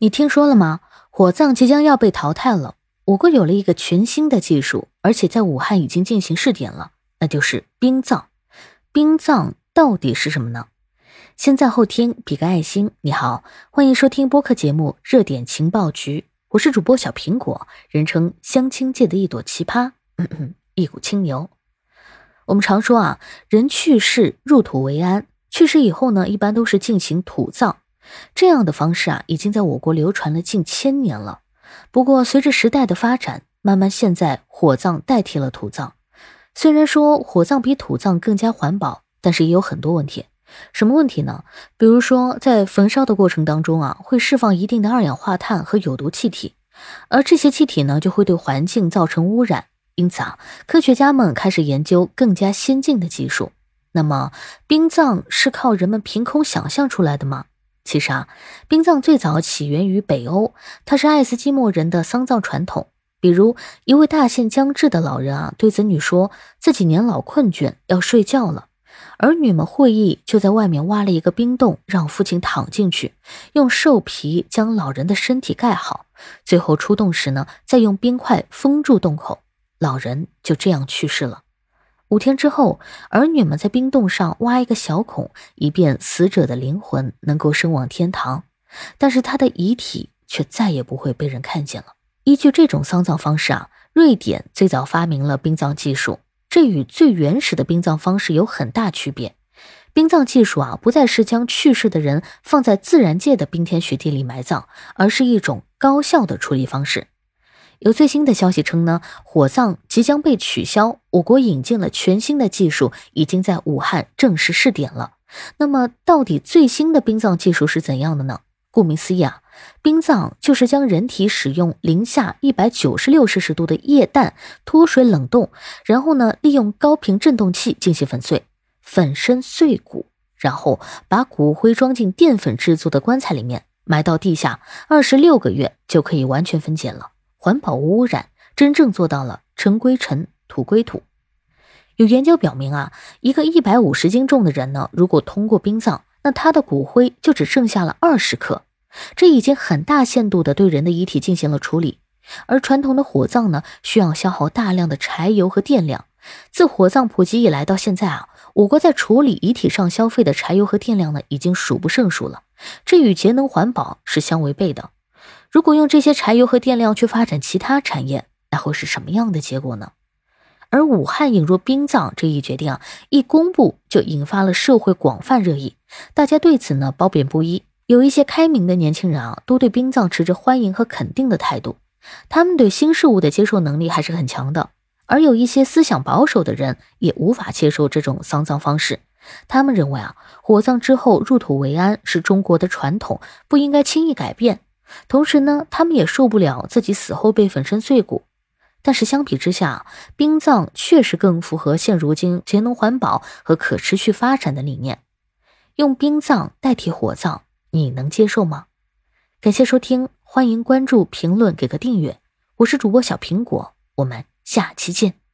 你听说了吗？火葬即将要被淘汰了。我国有了一个全新的技术，而且在武汉已经进行试点了，那就是冰葬。冰葬到底是什么呢？先在后听，比个爱心。你好，欢迎收听播客节目《热点情报局》，我是主播小苹果，人称相亲界的一朵奇葩，一股清流。我们常说啊，人去世入土为安，去世以后呢，一般都是进行土葬。这样的方式啊，已经在我国流传了近千年了。不过，随着时代的发展，慢慢现在火葬代替了土葬。虽然说火葬比土葬更加环保，但是也有很多问题。什么问题呢？比如说，在焚烧的过程当中啊，会释放一定的二氧化碳和有毒气体，而这些气体呢，就会对环境造成污染。因此啊，科学家们开始研究更加先进的技术。那么，冰葬是靠人们凭空想象出来的吗？其实啊，冰葬最早起源于北欧，它是爱斯基摩人的丧葬传统。比如，一位大限将至的老人啊，对子女说自己年老困倦，要睡觉了。儿女们会意，就在外面挖了一个冰洞，让父亲躺进去，用兽皮将老人的身体盖好，最后出洞时呢，再用冰块封住洞口，老人就这样去世了。五天之后，儿女们在冰洞上挖一个小孔，以便死者的灵魂能够升往天堂。但是他的遗体却再也不会被人看见了。依据这种丧葬方式啊，瑞典最早发明了冰葬技术，这与最原始的冰葬方式有很大区别。冰葬技术啊，不再是将去世的人放在自然界的冰天雪地里埋葬，而是一种高效的处理方式。有最新的消息称呢，火葬即将被取消。我国引进了全新的技术，已经在武汉正式试点了。那么，到底最新的殡葬技术是怎样的呢？顾名思义啊，殡葬就是将人体使用零下一百九十六摄氏度的液氮脱水冷冻，然后呢，利用高频振动器进行粉碎，粉身碎骨，然后把骨灰装进淀粉制作的棺材里面，埋到地下二十六个月就可以完全分解了。环保无污染，真正做到了尘归尘，土归土。有研究表明啊，一个一百五十斤重的人呢，如果通过冰葬，那他的骨灰就只剩下了二十克，这已经很大限度的对人的遗体进行了处理。而传统的火葬呢，需要消耗大量的柴油和电量。自火葬普及以来到现在啊，我国在处理遗体上消费的柴油和电量呢，已经数不胜数了。这与节能环保是相违背的。如果用这些柴油和电量去发展其他产业，那会是什么样的结果呢？而武汉引入冰葬这一决定啊，一公布就引发了社会广泛热议，大家对此呢褒贬不一。有一些开明的年轻人啊，都对冰葬持着欢迎和肯定的态度，他们对新事物的接受能力还是很强的。而有一些思想保守的人也无法接受这种丧葬方式，他们认为啊，火葬之后入土为安是中国的传统，不应该轻易改变。同时呢，他们也受不了自己死后被粉身碎骨。但是相比之下，冰葬确实更符合现如今节能环保和可持续发展的理念。用冰葬代替火葬，你能接受吗？感谢收听，欢迎关注、评论、给个订阅。我是主播小苹果，我们下期见。